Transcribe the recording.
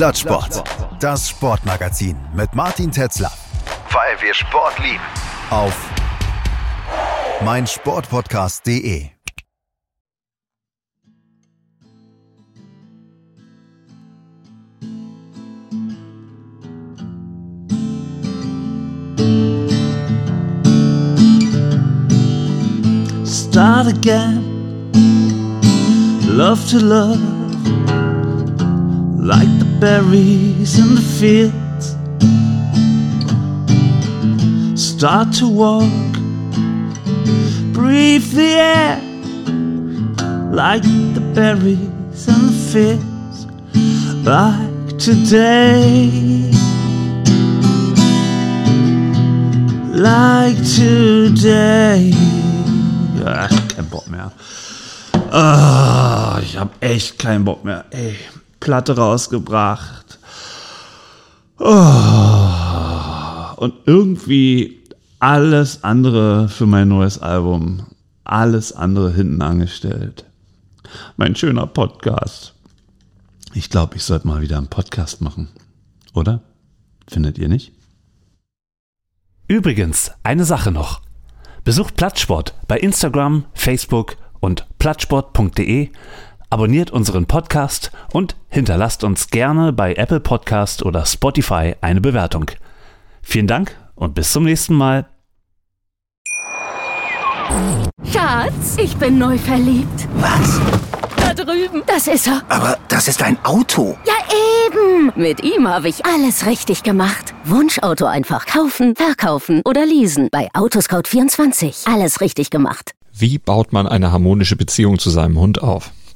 Plattsport. Das Sportmagazin mit Martin Tetzler. Weil wir Sport lieben. Auf meinsportpodcast.de. Start again. Love to love. Like the berries in the fields. Start to walk. Breathe the air. Like the berries in the fields. Like today. Like today. Ja, kein Bock mehr. Ah, ich hab echt keinen Bock mehr. Ey, Platte rausgebracht. Oh, und irgendwie alles andere für mein neues Album. Alles andere hinten angestellt. Mein schöner Podcast. Ich glaube, ich sollte mal wieder einen Podcast machen. Oder? Findet ihr nicht? Übrigens, eine Sache noch. Besucht Plattsport bei Instagram, Facebook und plattsport.de, abonniert unseren Podcast und hinterlasst uns gerne bei Apple Podcast oder Spotify eine Bewertung. Vielen Dank und bis zum nächsten Mal. Schatz, ich bin neu verliebt. Was? Da drüben. Das ist er. Aber das ist ein Auto. Ja, eben. Mit ihm habe ich alles richtig gemacht. Wunschauto einfach kaufen, verkaufen oder leasen. Bei Autoscout24. Alles richtig gemacht. Wie baut man eine harmonische Beziehung zu seinem Hund auf?